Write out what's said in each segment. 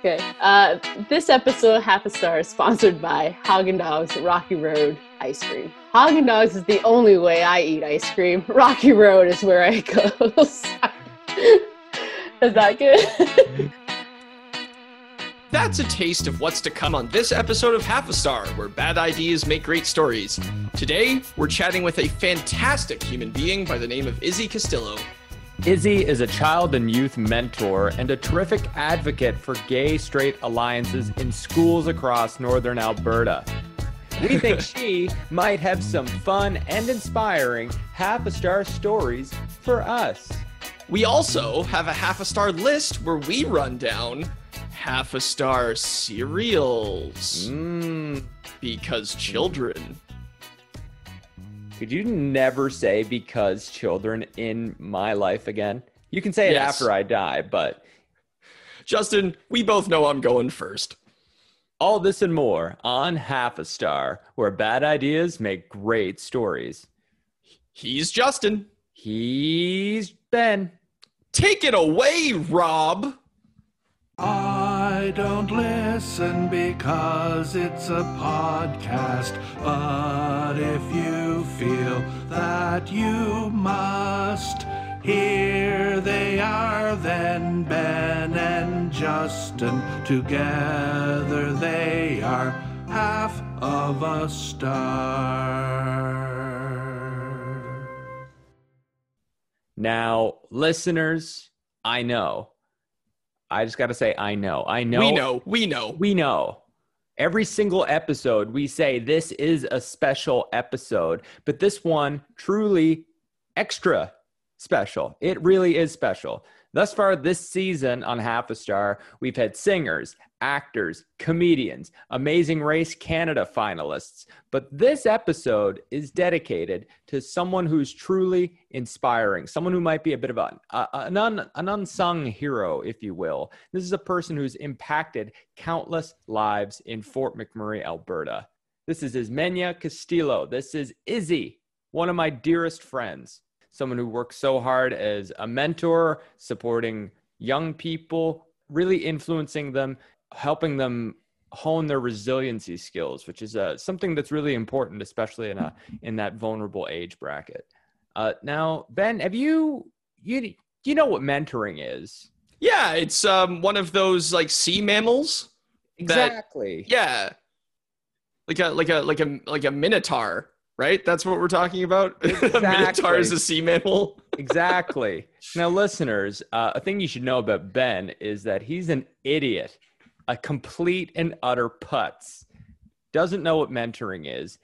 Okay. Uh, this episode of Half a Star is sponsored by Haagen Dazs Rocky Road ice cream. Haagen Dazs is the only way I eat ice cream. Rocky Road is where I go. is that good? That's a taste of what's to come on this episode of Half a Star, where bad ideas make great stories. Today, we're chatting with a fantastic human being by the name of Izzy Castillo. Izzy is a child and youth mentor and a terrific advocate for gay straight alliances in schools across northern Alberta. We think she might have some fun and inspiring half a star stories for us. We also have a half a star list where we run down half a star cereals. Mmm. Because children. Could you never say because children in my life again? You can say it after I die, but Justin, we both know I'm going first. all this and more on Half a Star, where bad ideas make great stories. He's Justin. He's Ben. Take it away, Rob. I don't listen because it's a podcast. But if you feel that you must, here they are then Ben and Justin. Together they are half of a star. Now, listeners, I know. I just got to say, I know. I know. We know. We know. We know. Every single episode, we say this is a special episode, but this one truly extra special. It really is special. Thus far, this season on Half a Star, we've had singers, actors, comedians, Amazing Race Canada finalists. But this episode is dedicated to someone who's truly inspiring, someone who might be a bit of a, a- an, un, an unsung hero, if you will. This is a person who's impacted countless lives in Fort McMurray, Alberta. This is Ismenia Castillo. This is Izzy, one of my dearest friends someone who works so hard as a mentor, supporting young people, really influencing them, helping them hone their resiliency skills, which is uh, something that's really important, especially in a in that vulnerable age bracket. Uh, now, Ben, have you you you know what mentoring is? Yeah, it's um one of those like sea mammals. That- Exactly. Yeah. Like a like a like a like a minotaur, right? That's what we're talking about. a minotaur is Exactly. a sea mammal. exactly. Now, listeners, uh, a thing you should know about Ben is that he's an idiot, a complete and utter putz. Doesn't know what mentoring is.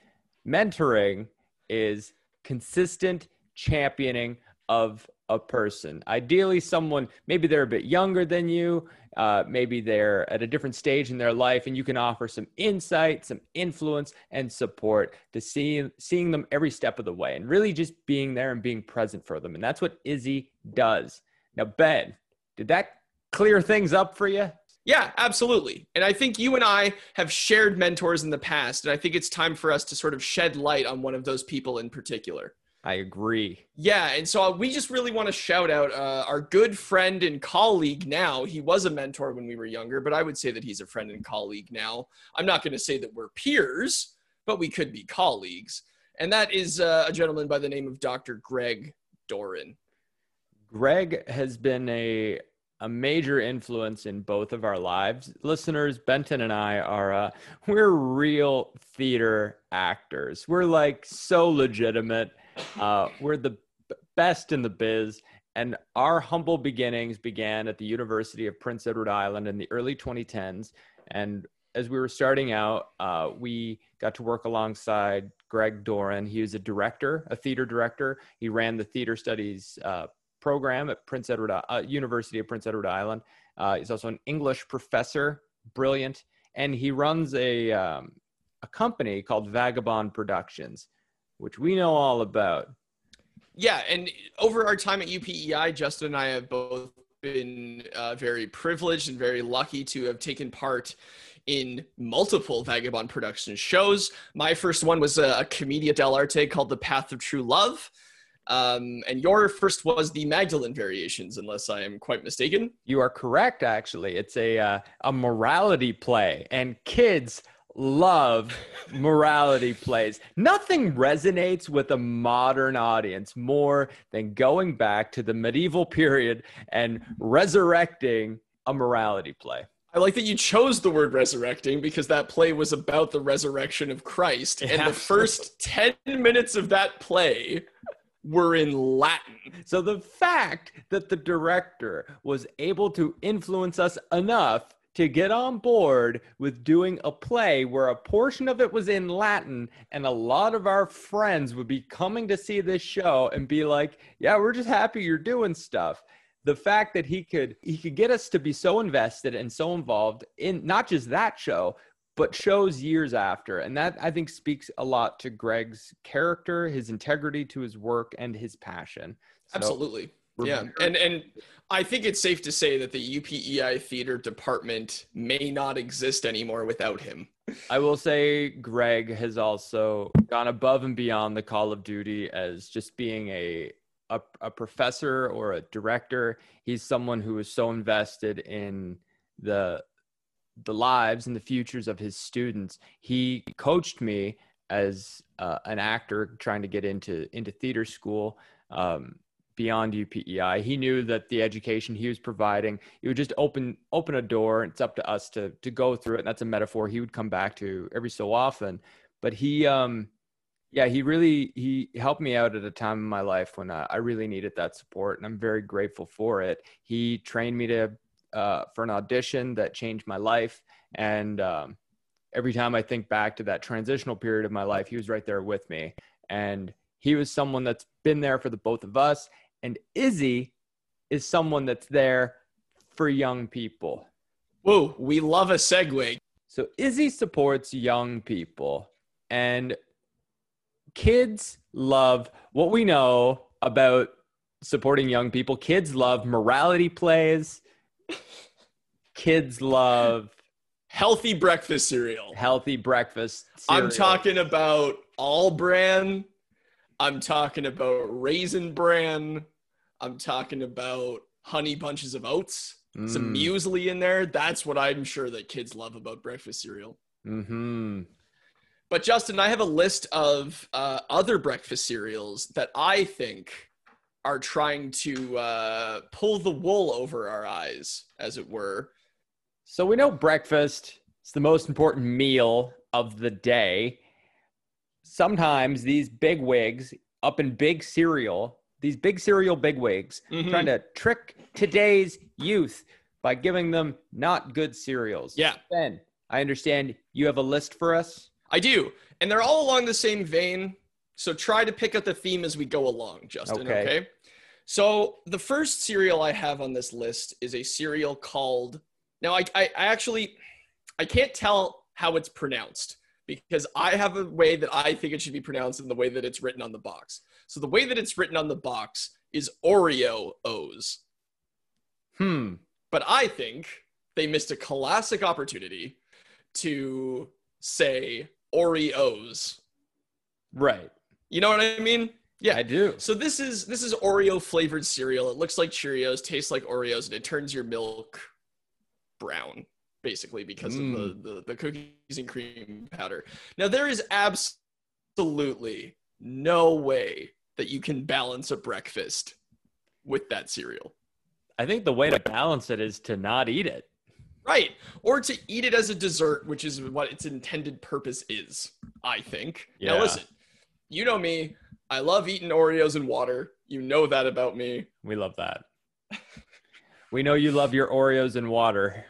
Mentoring is consistent championing of a person. Ideally, someone, maybe they're a bit younger than you, uh, maybe they're at a different stage in their life, and you can offer some insight, some influence, and support to see, seeing them every step of the way and really just being there and being present for them. And that's what Izzy does. Now, Ben, did that clear things up for you? Yeah, absolutely. And I think you and I have shared mentors in the past, and I think it's time for us to sort of shed light on one of those people in particular. I agree. Yeah, and so uh, we just really want to shout out uh, our good friend and colleague now. He was a mentor when we were younger, but I would say that he's a friend and colleague now. I'm not going to say that we're peers, but we could be colleagues. And that is uh, a gentleman by the name of Dr. Greg Doran. Greg has been a a major influence in both of our lives. Listeners, Benton and I are uh, we're real theater actors. We're like so legitimate. Uh, we're the best in the biz. And our humble beginnings began at the University of Prince Edward Island in the early 2010s. And as we were starting out, uh, we got to work alongside Greg Doran. He was a director, a theater director. He ran the theater studies uh, program at Prince Edward uh, University of Prince Edward Island. Uh, he's also an English professor, brilliant, and he runs a um, a company called Vagabond Productions, which we know all about. Yeah, and over our time at UPEI, Justin and I have both been uh, very privileged and very lucky to have taken part in multiple Vagabond Productions shows. My first one was a, a Commedia dell'arte called The Path of True Love. Um, and your first was the Magdalene variations, unless I am quite mistaken. You are correct, actually. It's a uh, a morality play, and kids love morality plays. Nothing resonates with a modern audience more than going back to the medieval period and resurrecting a morality play. I like that you chose the word resurrecting because that play was about the resurrection of Christ. And the first 10 minutes of that play were in Latin. So the fact that the director was able to influence us enough to get on board with doing a play where a portion of it was in Latin and a lot of our friends would be coming to see this show and be like, "Yeah, we're just happy you're doing stuff." The fact that he could he could get us to be so invested and so involved in not just that show, but shows years after. And that I think speaks a lot to Greg's character, his integrity to his work, and his passion. So, Absolutely. Yeah. And and I think it's safe to say that the UPEI theater department may not exist anymore without him. I will say Greg has also gone above and beyond the Call of Duty as just being a, a a professor or a director. He's someone who is so invested in the the lives and the futures of his students. He coached me as uh, an actor trying to get into into theater school. Um, beyond UPEI, he knew that the education he was providing, it would just open open a door. It's up to us to to go through it. And that's a metaphor he would come back to every so often. But he, um, yeah, he really he helped me out at a time in my life when I, I really needed that support, and I'm very grateful for it. He trained me to uh, for an audition that changed my life, and um, every time I think back to that transitional period of my life, he was right there with me, and he was someone that's been there for the both of us. And Izzy is someone that's there for young people. Whoa, we love a segue. So Izzy supports young people and kids love what we know about supporting young people. Kids love morality plays. Kids love Healthy breakfast cereal. healthy breakfast. I'm talking about all bran. I'm talking about raisin bran. I'm talking about honey bunches of oats. Some Mm, muesli in there. That's what I'm sure that kids love about breakfast cereal. mhm. But Justin, I have a list of uh, other breakfast cereals that I think are trying to uh, pull the wool over our eyes, as it were. So we know breakfast is the most important meal of the day. Sometimes these big wigs up in big cereal, these big cereal big wigs, Mhm. trying to trick today's youth by giving them not good cereals. Yeah. Ben, I understand you have a list for us. I do. And they're all along the same vein. So try to pick up the theme as we go along, Justin. Okay. Okay. So the first cereal I have on this list is a cereal called. Now I, I, I actually I can't tell how it's pronounced because I have a way that I think it should be pronounced in the way that it's written on the box. So the way that it's written on the box is Oreo O's. Hmm. But I think they missed a classic opportunity to say Oreos. Right. You know what I mean? Yeah. I do. So this is this is Oreo flavored cereal. It looks like Cheerios, tastes like Oreos, and it turns your milk brown, basically because of the, hmm. the the cookies and cream powder. Now there is absolutely no way that you can balance a breakfast with that cereal. I think the way to balance it is to not eat it. Right. Or to eat it as a dessert, which is what its intended purpose is, I think. Yeah. Now, listen, you know me. I love eating Oreos and water. You know that about me. We love that. we know you love your Oreos and water.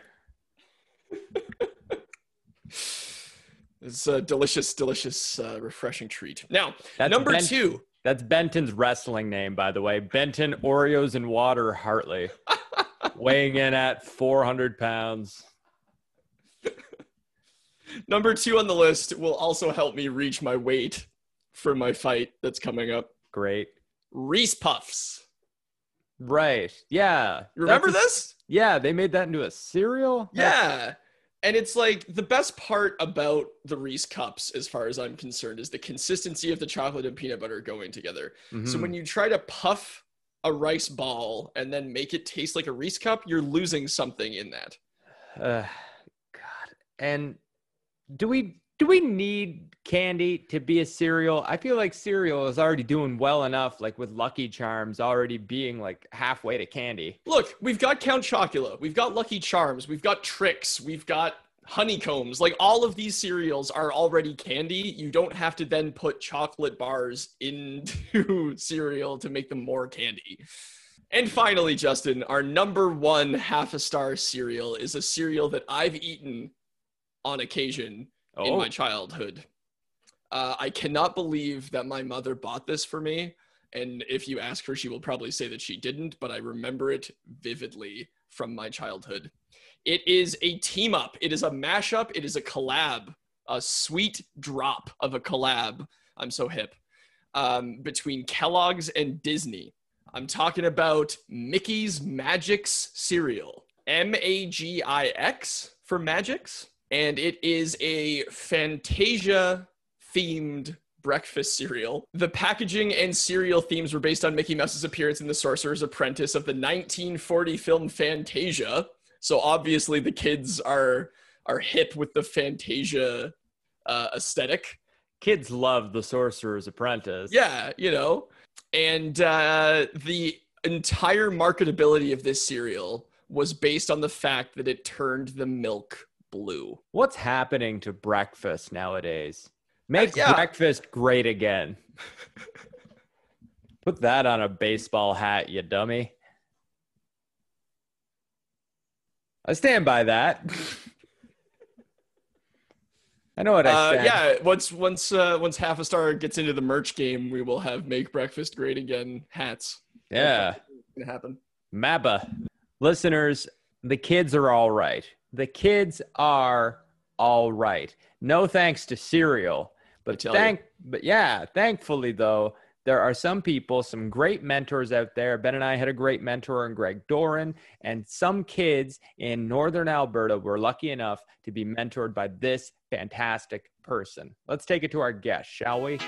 It's a delicious, delicious, uh, refreshing treat. Now, That's number Ben- two. That's Benton's wrestling name, by the way. Benton Oreos and Water Hartley, weighing in at 400 pounds. Number two on the list will also help me reach my weight for my fight that's coming up. Great. Reese Puffs. Right. Yeah. Remember That's this? Yeah, they made that into a cereal. Yeah. And it's like the best part about the Reese cups, as far as I'm concerned, is the consistency of the chocolate and peanut butter going together. So Mhm. when you try to puff a rice ball and then make it taste like a Reese cup, you're losing something in that. Uh, God. And do we do we need candy to be a cereal? I feel like cereal is already doing well enough, like with Lucky Charms already being like halfway to candy. Look, we've got Count Chocula, we've got Lucky Charms, we've got Trix, we've got honeycombs. Like all of these cereals are already candy. You don't have to then put chocolate bars into cereal to make them more candy. And finally, Justin, our number one half a star cereal is a cereal that I've eaten on occasion in Oh, my childhood. Uh, I cannot believe that my mother bought this for me. And if you ask her, she will probably say that she didn't, but I remember it vividly from my childhood. It is a team up, it is a mashup, it is a collab, a sweet drop of a collab. I'm so hip. Um, between Kellogg's and Disney. I'm talking about Mickey's Magix cereal. M A G I X for Magix. And it is a Fantasia themed breakfast cereal. The packaging and cereal themes were based on Mickey Mouse's appearance in The Sorcerer's Apprentice of the 1940 film Fantasia. So obviously the kids are are hip with the Fantasia uh, aesthetic. kids love the Sorcerer's Apprentice. Yeah, you know. And uh, the entire marketability of this cereal was based on the fact that it turned the milk blue. What's happening to breakfast nowadays? Make yeah. breakfast great again. Put that on a baseball hat, you dummy. I stand by that. I know what I Uh, stand. yeah, once once uh, once half a star gets into the merch game, we will have make breakfast great again hats. Yeah. It's gonna happen. Mabba. Listeners, the kids are all right. The kids are all right. No thanks to cereal. But tell you. thank but yeah, thankfully though, there are some people, some great mentors out there. Ben and I had a great mentor in Greg Doran, and some kids in northern Alberta were lucky enough to be mentored by this fantastic person. Let's take it to our guest, shall we?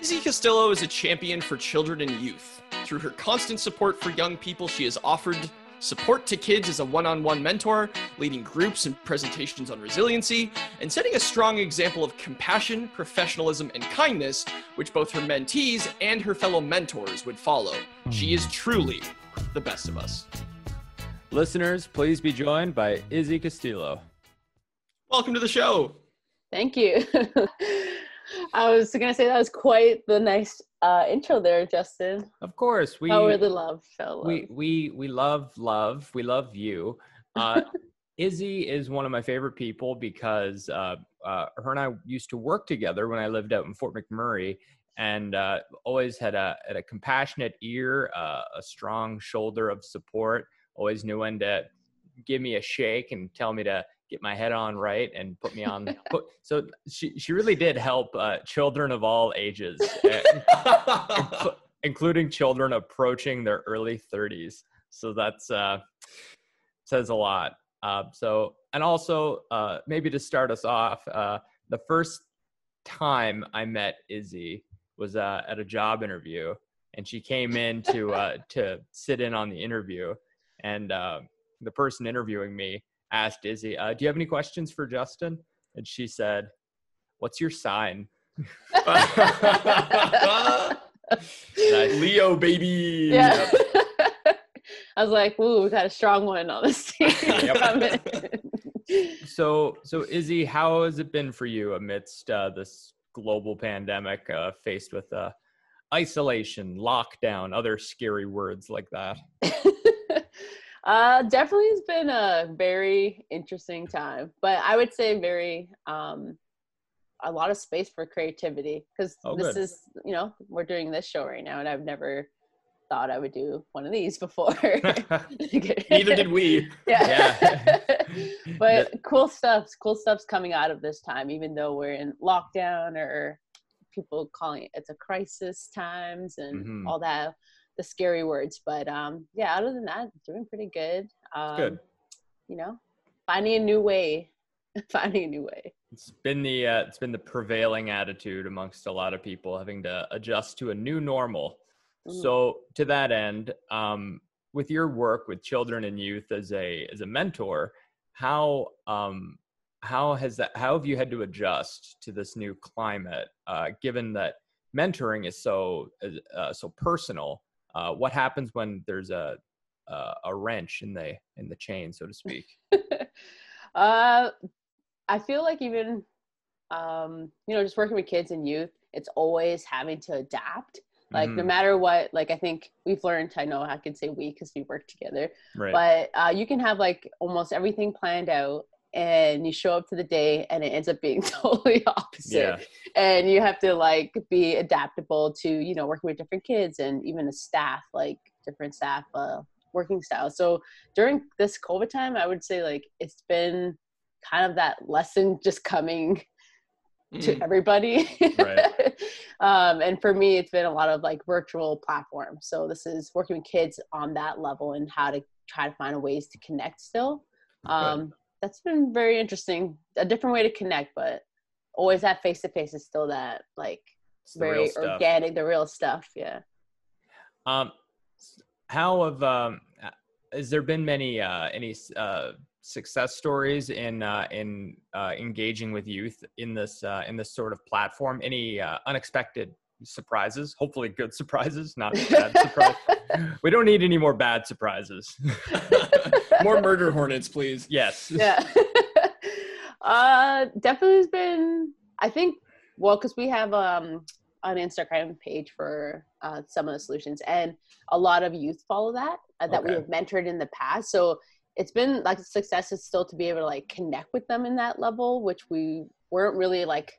Izzy Castillo is a champion for children and youth. Through her constant support for young people, she has offered support to kids as a one on one mentor, leading groups and presentations on resiliency, and setting a strong example of compassion, professionalism, and kindness, which both her mentees and her fellow mentors would follow. She is truly the best of us. Listeners, please be joined by Izzy Castillo. Welcome to the show. Thank you. I was gonna say that was quite the nice uh, intro there, Justin. Of course, we oh, really love, show. love. we we we love love we love you uh izzy is one of my favorite people because uh, uh her and i used to work together when i lived out in fort mcmurray and uh always had a had a compassionate ear uh, a strong shoulder of support always knew when to give me a shake and tell me to get my head on right and put me on put, so she she really did help uh children of all ages uh, including children approaching their early 30s. So that's uh, says a lot. Uh, so and also uh, maybe to start us off, uh, the first time I met Izzy was uh, at a job interview, and she came in to uh, to sit in on the interview, and uh, the person interviewing me asked Izzy, uh, "Do you have any questions for Justin?" And she said, "What's your sign?" Leo, baby. yeah. I was like, ooh, we've got a strong one on this team. Coming. So, so Izzy, how has it been for you amidst uh, this global pandemic, uh, faced with uh, isolation, lockdown, other scary words like that? Uh, definitely has been a very interesting time, but I would say very um, a lot of space for creativity because Oh, this good. is you know we're doing this show right now, and I've never thought I would do one of these before. Neither did we. yeah. Yeah. but cool stuff's cool stuff's coming out of this time, even though we're in lockdown or people calling it it's a crisis times and Mhm. all that the scary words. But um yeah, other than that, doing pretty good. Um Good. you know, finding a new way, finding a new way. It's been the uh, it's been the prevailing attitude amongst a lot of people having to adjust to a new normal. Mhm. So to that end, um, with your work with children and youth as a as a mentor, how um, how has that how have you had to adjust to this new climate? Uh, given that mentoring is so uh, so personal, uh, what happens when there's a a a wrench in the in the chain, so to speak? uh, I feel like even, um, you know, just working with kids and youth, it's always having to adapt. Like no Mhm, matter what, like I think we've learned. I know I can say we because we work together. right. But uh, you can have like almost everything planned out, and you show up to the day, and it ends up being totally opposite. yeah. And you have to like be adaptable to you know working with different kids and even the staff, like different staff uh, working styles. So during this COVID time, I would say like it's been kind of that lesson just coming to Mm. everybody. Right. um, and for me, it's been a lot of like virtual platforms. So this is working with kids on that level and how to try to find ways to connect still. Um, That's been very interesting. A different way to connect, but always that face to face is still that like It's very stuff. organic, the real stuff. Yeah. Um, how have um, uh, has there been many uh, any uh, success stories in uh, in uh, engaging with youth in this uh, in this sort of platform? Any uh, unexpected surprises? Hopefully, good surprises, not bad surprises. we don't need any more bad surprises. More murder hornets, please. yes. yeah uh definitely has been i think well because we have um an instagram page for uh some of the solutions and a lot of youth follow that uh, that we have mentored in the past so it's been like a success is still to be able to like connect with them in that level which we weren't really like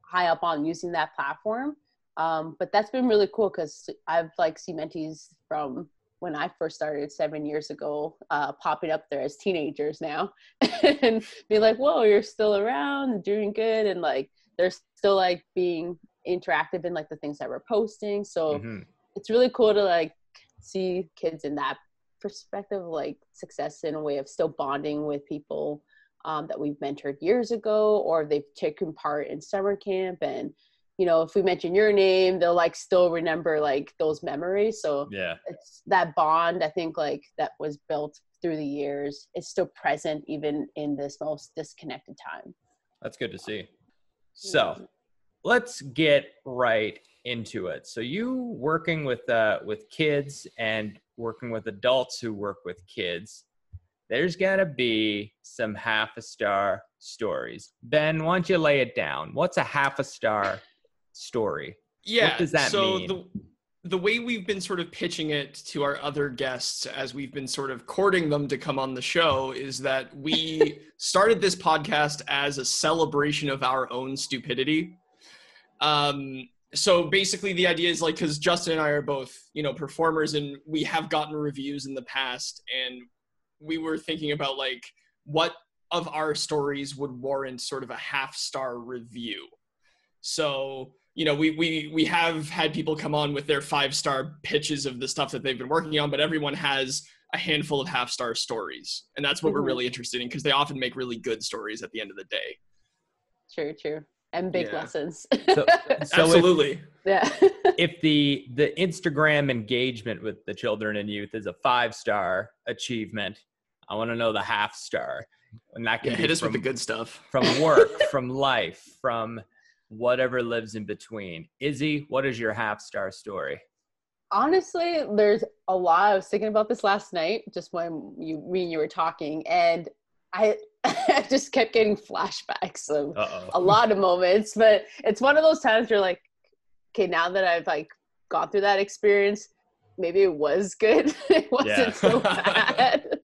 high up on using that platform um but that's been really cool because i've like seen mentees from when I first started seven years ago, uh, popping up there as teenagers now, and be like, "Whoa, you're still around, and doing good," and like they're still like being interactive in like the things that we're posting. So Mhm. it's really cool to like see kids in that perspective, like success in a way of still bonding with people um, that we've mentored years ago, or they've taken part in summer camp and. You know, if we mention your name, they'll like still remember like those memories. So Yeah. it's that bond i think like that was built through the years is still present even in this most disconnected time That's good to see. So let's get right into it. So you working with uh, with kids and working with adults who work with kids. There's gotta be some half a star stories. Ben, why don't you lay it down? What's a half a star story? Yeah. does that so mean? the the way we've been sort of pitching it to our other guests as we've been sort of courting them to come on the show is that we started this podcast as a celebration of our own stupidity. Um so basically the idea is like cuz Justin and I are both, you know, performers and we have gotten reviews in the past and we were thinking about like what of our stories would warrant sort of a half star review. So, you know, we we we have had people come on with their five star pitches of the stuff that they've been working on, but everyone has a handful of half star stories, and that's what we're Mhm. really interested in because they often make really good stories at the end of the day. true true and big Yeah. lessons So, so if, Absolutely. yeah if the the Instagram engagement with the children and youth is a five star achievement, I want to know the half star. And that can Yeah, be hit us from, with the good stuff. from work, from life, from whatever lives in between. Izzy, what is your half star story? honestly there's a lot i was thinking about this last night just when you me and you were talking and i i just kept getting flashbacks of Uh a lot of moments but it's one of those times you're like okay now that i've like gone through that experience maybe it was good it wasn't Yeah. so bad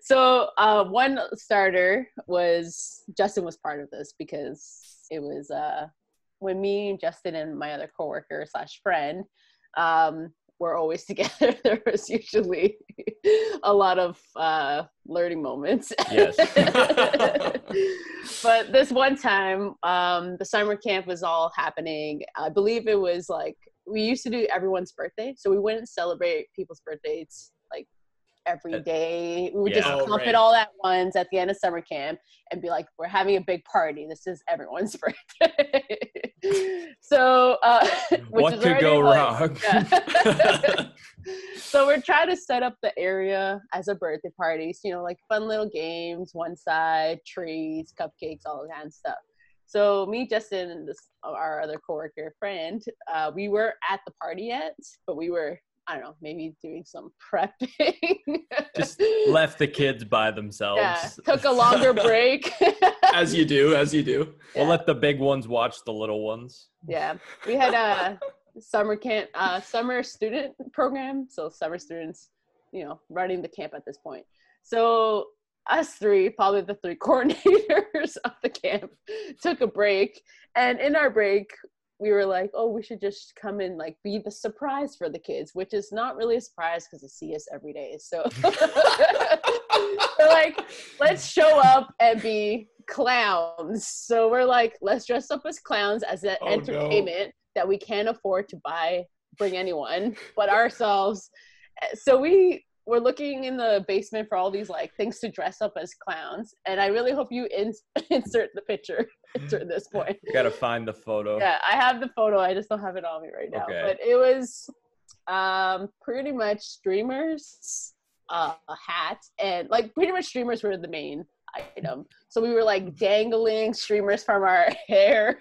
so uh, one starter was justin was part of this because it was uh, when me justin and my other coworker slash friend um, were always together there was usually a lot of uh, learning moments Yes. but this one time, um, the summer camp was all happening. I believe it was like we used to do everyone's birthday, so we wouldn't celebrate people's birthdays every Uh. We would yeah. just Oh, clump right. it all at once at the end of summer camp and be like, "We're having a big party. This is everyone's birthday." so, uh, which what is could go like- wrong? yeah. so we're trying to set up the area as a birthday party. So, you know, like fun little games, one side, trees, cupcakes, all that kind of stuff. So me, Justin, and this our other coworker friend, uh, we were at the party yet, but we were I don't know, maybe doing some prepping. Just left the kids by themselves. yeah, took a longer break. as you do, as you do. We'll let the big ones watch the little ones. yeah, we had a summer camp, uh, summer student program. So summer students, you know, running the camp at this point. So us three, probably the three coordinators of the camp, took a break, and in our break, we were like, "Oh, we should just come and like be the surprise for the kids," which is not really a surprise because they see us every day. So we're like, let's show up and be clowns. So we're like, let's dress up as clowns as an Oh, no. entertainment that we can't afford to buy, bring anyone but ourselves. So we were looking in the basement for all these like things to dress up as clowns, and I really hope you in- insert the picture at this point. You gotta find the photo. Yeah, I have the photo. I just don't have it on me right now. Okay. But it was um, pretty much streamers, uh, a hat, and like pretty much streamers were the main item. So we were like dangling streamers from our hair.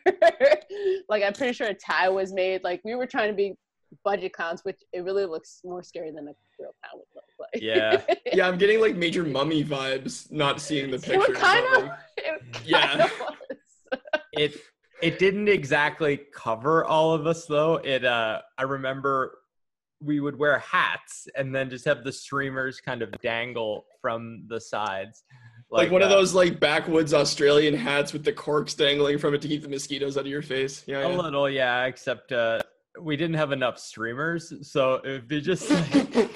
like I'm pretty sure a tie was made. Like we were trying to be budget clowns, which it really looks more scary than a real clown would look like. Yeah. Yeah, I'm getting like major mummy vibes. Not seeing the It picture. was kind of. like, It Yeah. kind of was. it it didn't exactly cover all of us though. It uh I remember we would wear hats and then just have the streamers kind of dangle from the sides. like, one of uh, those like backwoods Australian hats with the corks dangling from it to keep the mosquitoes out of your face. Yeah, A yeah. little, yeah, except uh we didn't have enough streamers, so it would be just like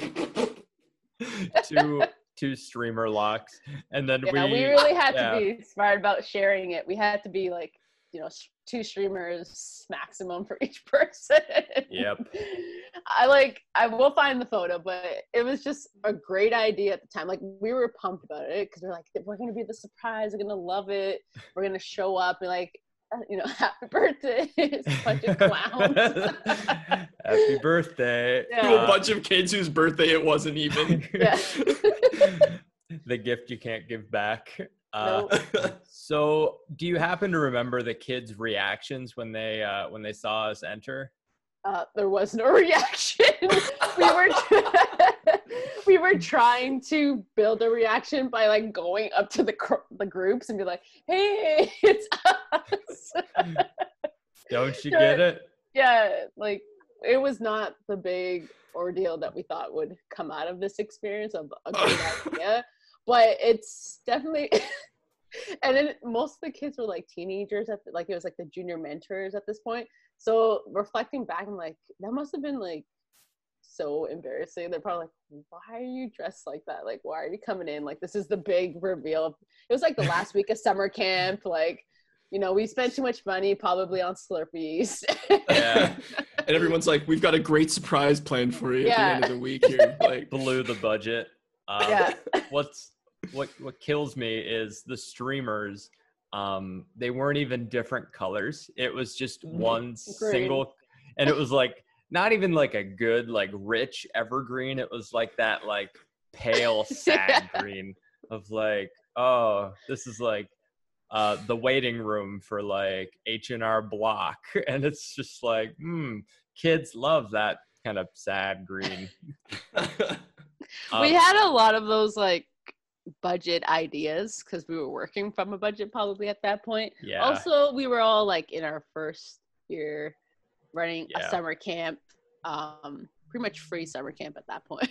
two two streamer locks and then Yeah, we, we, really had yeah. to be smart about sharing it. We had to be like, you know, two streamers maximum for each person. Yep. I like, I will find the photo, but it was just a great idea at the time. Like, we were pumped about it because we're like, we're going to be the surprise. We're going to love it. We're going to show up and, like, you know, happy birthday. It's a bunch of clowns. Happy birthday. Yeah. to a bunch of kids whose birthday it wasn't even. yeah. the gift you can't give back. Uh, Nope. So, do you happen to remember the kids' reactions when they uh, when they saw us enter? uh, there was no reaction. we were we were trying to build a reaction by like going up to the cr- the groups and be like, "Hey, it's us." Don't you get it? yeah, like it was not the big ordeal that we thought would come out of this experience of a great idea, but it's definitely. and then most of the kids were like teenagers at the, like it was like the junior mentors at this point. So reflecting back, I'm like, that must have been like so embarrassing. They're probably like, why are you dressed like that? Like, why are you coming in? Like, this is the big reveal. It was like the last week of summer camp. Like, you know, we spent too much money probably on Slurpees. Yeah. and everyone's like, "We've got a great surprise planned for you at the end of the week." Here, like, Blew the budget. Um, yeah. What's what what kills me is the streamers. Um, they weren't even different colors. It was just Mhm. one Green. single, and it was like not even like a good like rich evergreen. It was like that like pale sad green of like oh this is like uh the waiting room for like H&R Block and it's just like hmm kids love that kind of sad green we Um, had a lot of those like budget ideas because we were working from a budget probably at that point. yeah Also, we were all like in our first year running Yeah. a summer camp, um, pretty much free summer camp at that point.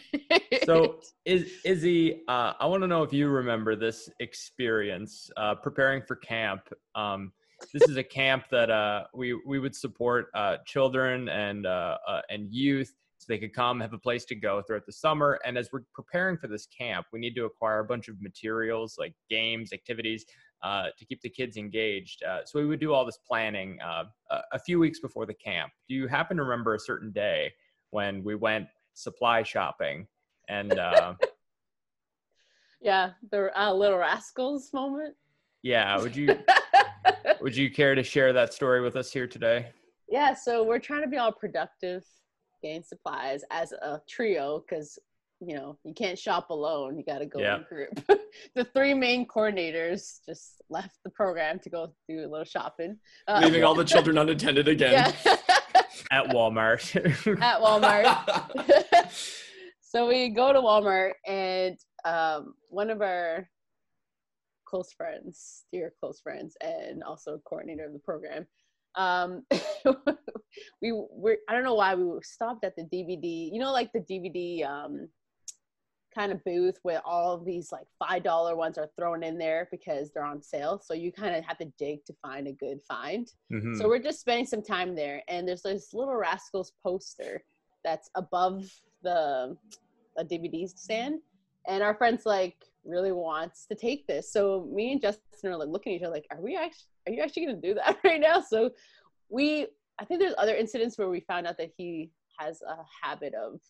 So, is Izzy, uh, I want to know if you remember this experience uh, preparing for camp. Um, this is a camp that uh, we we would support uh, children and uh, uh, and youth so they could come have a place to go throughout the summer. And as we're preparing for this camp, we need to acquire a bunch of materials like games, activities. Uh, to keep the kids engaged, uh, so we would do all this planning uh, a, a few weeks before the camp. Do you happen to remember a certain day when we went supply shopping and uh, Yeah, the uh, Little Rascals moment. Yeah, would you would you care to share that story with us here today? yeah, so we're trying to be all productive, gain supplies as a trio because you know you can't shop alone. You got to go Yeah. in a group. the three main coordinators just left the program to go do a little shopping. Uh, Leaving all the children unattended again. yeah, At Walmart. at Walmart. so we go to Walmart and um, one of our close friends, dear close friends, and also coordinator of the program. Um, we were I don't know why we stopped at the DVD. You know, like the DVD um, kind of booth where all of these like five dollar ones are thrown in there because they're on sale. So you kind of have to dig to find a good find. Mhm. So we're just spending some time there, and there's this little rascals poster that's above the a DVD stand, and our friends like really wants to take this. So me and Justin are like looking at each other like, are we actually are you actually gonna do that right now? So we I think there's other incidents where we found out that he has a habit of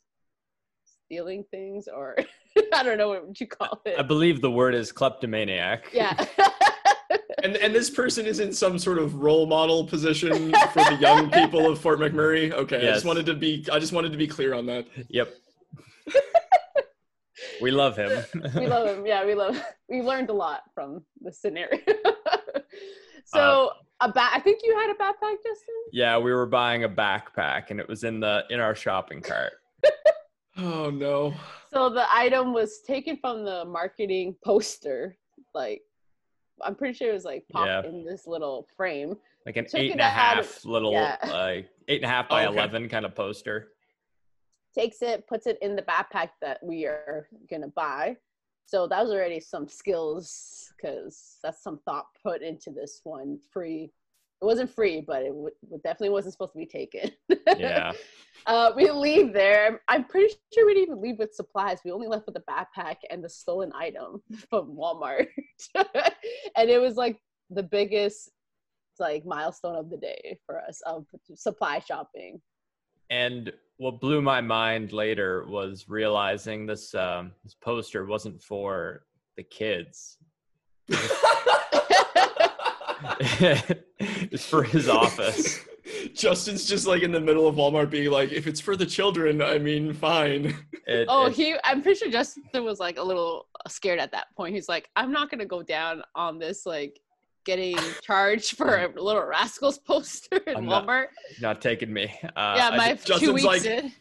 stealing things or I don't know what you call it. I believe the word is kleptomaniac. yeah. And and this person is in some sort of role model position for the young people of Fort McMurray. Okay, I just wanted to be I just wanted to be clear on that. Yep. we love him. we love him. Yeah, we love. We learned a lot from the scenario. so uh, a ba- I think you had a backpack, Justin. yeah, we were buying a backpack and it was in the in our shopping cart. Oh no. So the item was taken from the marketing poster. Like, I'm pretty sure it was like popped Yeah. in this little frame. Like an Took eight it and a out half of- little yeah. like eight and a half by Oh, okay. eleven kind of poster. Takes it, puts it in the backpack that we are gonna buy. So that was already some skills because that's some thought put into this one. Free. It wasn't free, but it w- definitely wasn't supposed to be taken. Yeah. Uh, we leave there. I'm pretty sure we didn't even leave with supplies. We only left with the backpack and the stolen item from Walmart. and it was like the biggest like milestone of the day for us of supply shopping. And what blew my mind later was realizing this um, this poster wasn't for the kids. It's for his office. Justin's just like in the middle of Walmart being like, if it's for the children, I mean, fine. It- Oh, it- he I'm pretty sure Justin was like a little scared at that point. He's like, I'm not gonna go down on this like getting charged for a little rascals poster in I'm Walmart. not taking me. Uh, yeah, my ju- two Justin's weeks like- in.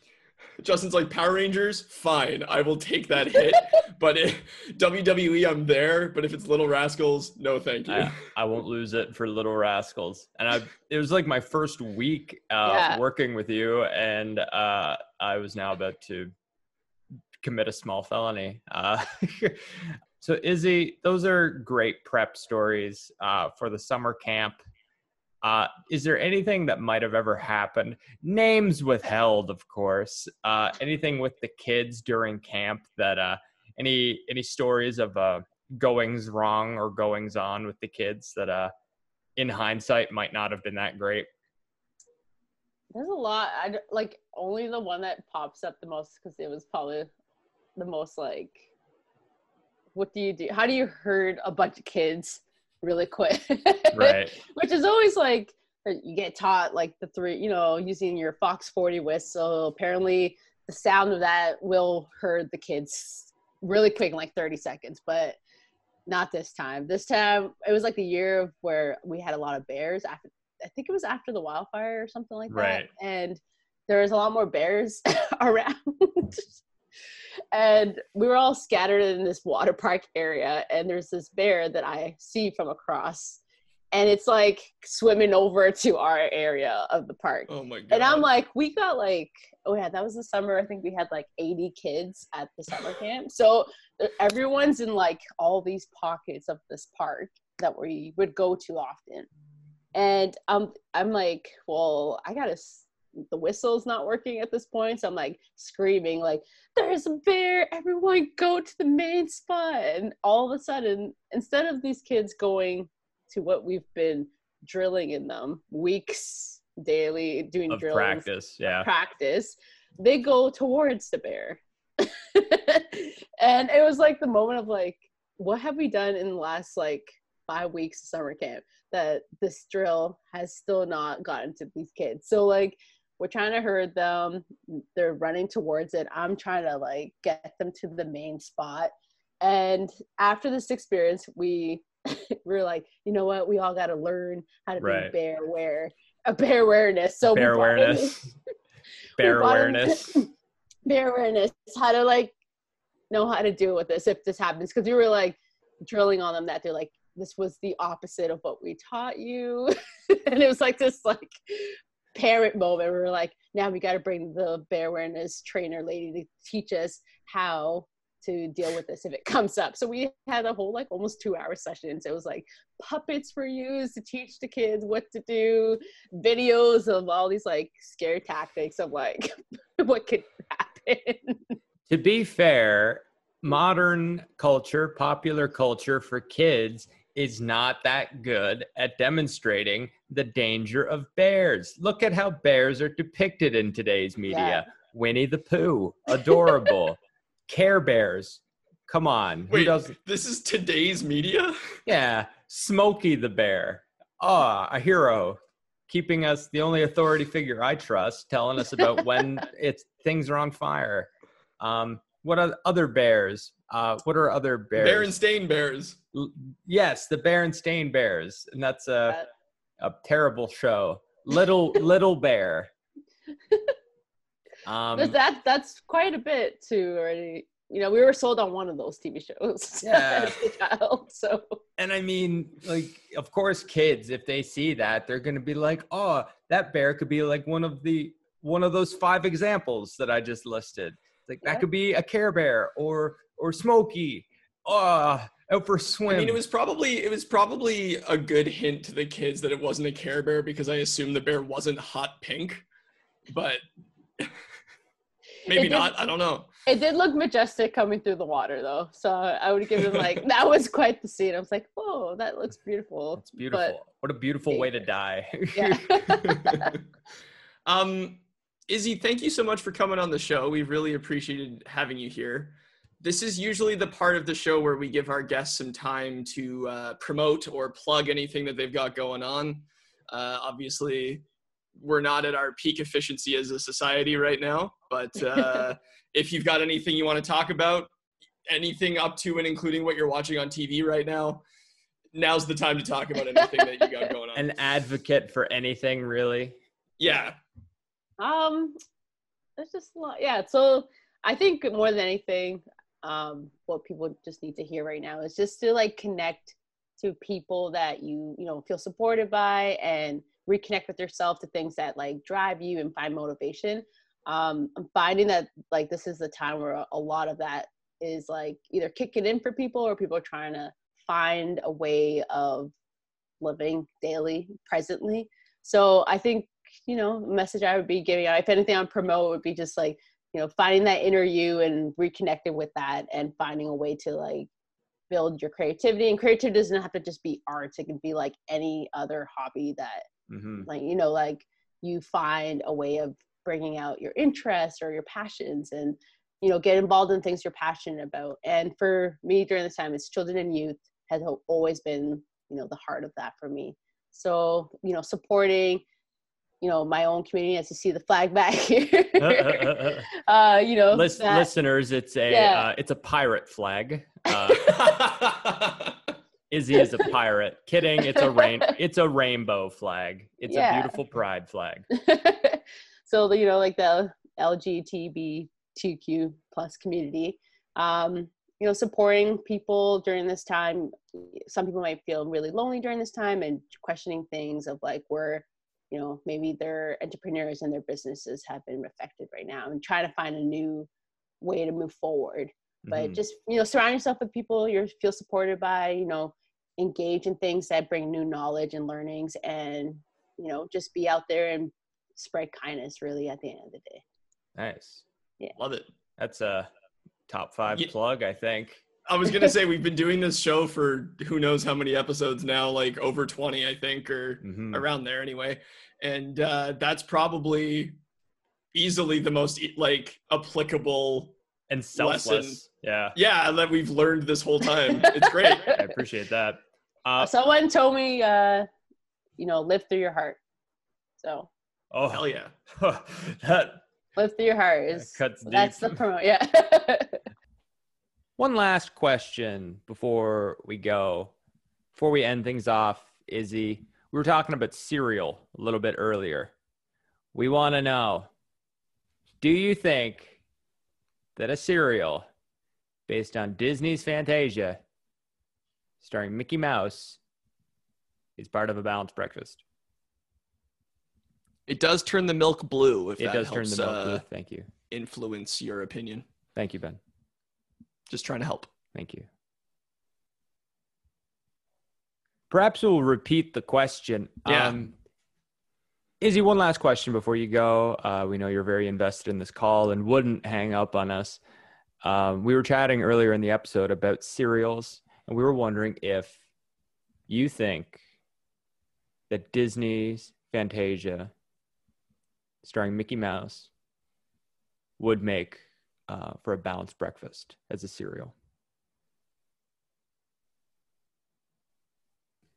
Justin's like, Power Rangers, fine, I will take that hit. but it, WWE, I'm there. But if it's Little Rascals, no, thank you. I, I won't lose it for Little Rascals. And I, it was like my first week uh, Yeah. working with you, and uh, I was now about to commit a small felony. Uh, so, Izzy, those are great prep stories uh, for the summer camp. Uh, is there anything that might have ever happened? Names withheld, of course. Uh, anything with the kids during camp that uh, any any stories of uh, goings wrong or goings on with the kids that uh in hindsight might not have been that great There's a lot. I like only the one that pops up the most because it was probably the most like, what do you do? How do you herd a bunch of kids really quick? right Which is always like uh, you get taught like the three, you know, using your Fox 40 whistle. Apparently, the sound of that will hurt the kids really quick in like 30 seconds, but not this time. This time it was like the year of where we had a lot of bears after I think it was after the wildfire or something like that. And there was a lot more bears around. And we were all scattered in this water park area and there's this bear that I see from across and it's like swimming over to our area of the park. oh my god. And I'm like, we got like, oh yeah, that was the summer. I think we had like 80 kids at the summer camp. So uh, everyone's in like all these pockets of this park that we would go to often. And um, I'm like, well, I gotta. The whistle's not working at this point, so I'm like screaming, like, "There's a bear! Everyone, go to the main spot!" And all of a sudden, instead of these kids going to what we've been drilling in them weeks daily doing of drills practice yeah practice they go towards the bear and it was like the moment of like, what have we done in the last like five weeks of summer camp that this drill has still not gotten to these kids? So like we're trying to herd them. They're running towards it. I'm trying to like get them to the main spot. And after this experience, we we are like, you know what? We all got to learn how to Right. be bear aware, a bear awareness. So Bear awareness. Bear awareness. bear awareness, how to like know how to deal with this if this happens. Because we were like drilling on them that they're like, this was the opposite of what we taught you, and it was like this like parent moment. We were like, now we got to bring the bear awareness trainer lady to teach us how to deal with this if it comes up. So we had a whole like almost two hour session. So it was like puppets were used to teach the kids what to do, videos of all these like scare tactics of like what could happen. to be fair, modern culture, popular culture for kids is not that good at demonstrating the danger of bears. Look at how bears are depicted in today's media. Yeah. Winnie the Pooh, adorable. Care Bears. Come on. Who Wait, does this is today's media? Yeah, Smokey the Bear. Ah, a hero, keeping us the only authority figure I trust, telling us about when it's things are on fire. Um, what are other bears? Uh, what are other bears? Berenstain Bears. Yes, the Berenstain Bears, and that's a a terrible show. Little Little Bear. Um, that that's quite a bit to already. You know, we were sold on one of those TV shows Yeah. as a child. So And I mean, like, of course, kids, if they see that, they're gonna be like, "Oh, that bear could be like one of the one of those five examples that I just listed. Like Yeah. that could be a Care Bear or or Smokey. Oh, out for a swim. I mean, it was probably it was probably a good hint to the kids that it wasn't a Care Bear because I assumed the bear wasn't hot pink, but maybe did- not. I don't know. it did look majestic coming through the water, though. So I would give him like that was quite the scene. I was like, whoa, that looks beautiful. it's beautiful. what a beautiful way to die. Yeah. um, Izzy, thank you so much for coming on the show. We've really appreciated having you here. This is usually the part of the show where we give our guests some time to uh, promote or plug anything that they've got going on. Uh, obviously, we're not at our peak efficiency as a society right now, but uh, if you've got anything you want to talk about, anything up to and including what you're watching on TV right now, now's the time to talk about anything that you got going on. An advocate for anything, really. yeah, Um, there's just a lot. Yeah. So I think more than anything, um, what people just need to hear right now is just to like connect to people that you you know feel supported by and reconnect with yourself to things that like drive you and find motivation. Um, I'm finding that like this is the time where a lot of that is like either kicking in for people or people are trying to find a way of living daily presently so i think you know message i would be giving out if anything on promote would be just like you know finding that inner you and reconnecting with that and finding a way to like build your creativity and creativity doesn't have to just be arts it can be like any other hobby that hmm like you know like you find a way of bringing out your interests or your passions and you know get involved in things you're passionate about. And for me during this time it's children and youth has always been you know the heart of that for me. So you know supporting you know my own community as you see the flag back here uh you know Lis- that- listeners, it's a Yeah. uh, it's a pirate flag. Uh, Izzy is a pirate. Kidding. It's a rain. It's a rainbow flag. It's Yeah. a beautiful pride flag. so you know like the lgbtq plus community um you know supporting people during this time some people might feel really lonely during this time and questioning things of like where you know maybe their entrepreneurs and their businesses have been affected right now and trying to find a new way to move forward but Mhm. just you know surround yourself with people you feel supported by you know engage in things that bring new knowledge and learnings and you know just be out there and spread kindness really at the end of the day nice. yeah love it. That's a top five Ye- plug, I think. I was gonna say we've been doing this show for who knows how many episodes now, like over twenty, I think, or Mhm. around there anyway. And uh, that's probably easily the most like applicable and selfless. lesson. Yeah, Yeah, that we've learned this whole time. It's great. I appreciate that. Uh, Someone told me, uh, you know, live through your heart. So oh Hell yeah. that live through your heart is cuts that's the promo. Yeah. One last question before we go. Before we end things off, Izzy, we were talking about cereal a little bit earlier. We want to know do you think that a cereal based on Disney's Fantasia, starring Mickey Mouse, is part of a balanced breakfast? It does turn the milk blue if It that does turn the milk uh, blue. Thank you. influence your opinion. Thank you, Ben. Just trying to help. Thank you. Perhaps we'll repeat the question. Yeah. Um, Izzy, one last question before you go. Uh, we know you're very invested in this call and wouldn't hang up on us. Um, we were chatting earlier in the episode about cereals, and we were wondering if you think that Disney's Fantasia, starring Mickey Mouse, would make uh, for a balanced breakfast as a cereal.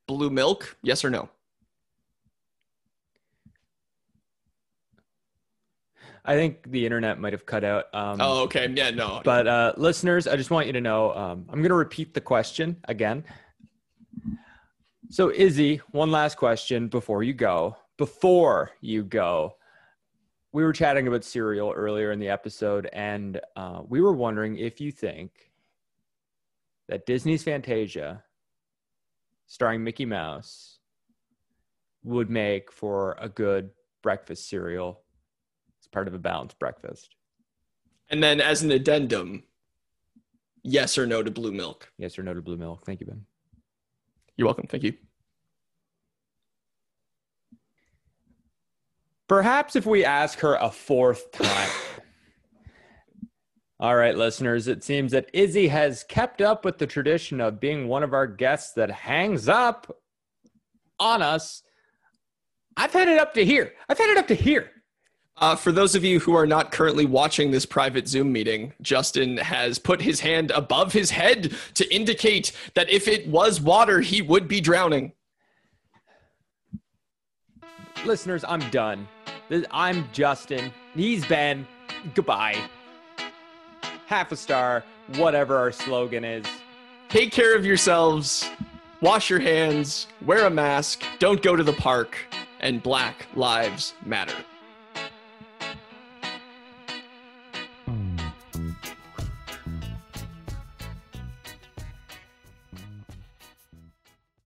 Blue milk, yes or no? I think the internet might have cut out. Um, oh, okay. Yeah, no. But uh, listeners, I just want you to know um, I'm going to repeat the question again. So, Izzy, one last question before you go. Before you go, we were chatting about cereal earlier in the episode, and uh, we were wondering if you think that Disney's Fantasia, starring Mickey Mouse, would make for a good breakfast cereal as part of a balanced breakfast. and then as an addendum, yes or no to blue milk. Yes or no to blue milk? Thank you, Ben. You're welcome. Thank you. Perhaps if we ask her a fourth time. All right, listeners, it seems that Izzy has kept up with the tradition of being one of our guests that hangs up on us. I've had it up to here. I've had it up to here. Uh, for those of you who are not currently watching this private Zoom meeting, Justin has put his hand above his head to indicate that if it was water, he would be drowning. Listeners, I'm done. I'm Justin. He's Ben. Goodbye. Half a star, whatever our slogan is. Take care of yourselves, wash your hands, wear a mask, don't go to the park, and Black Lives Matter.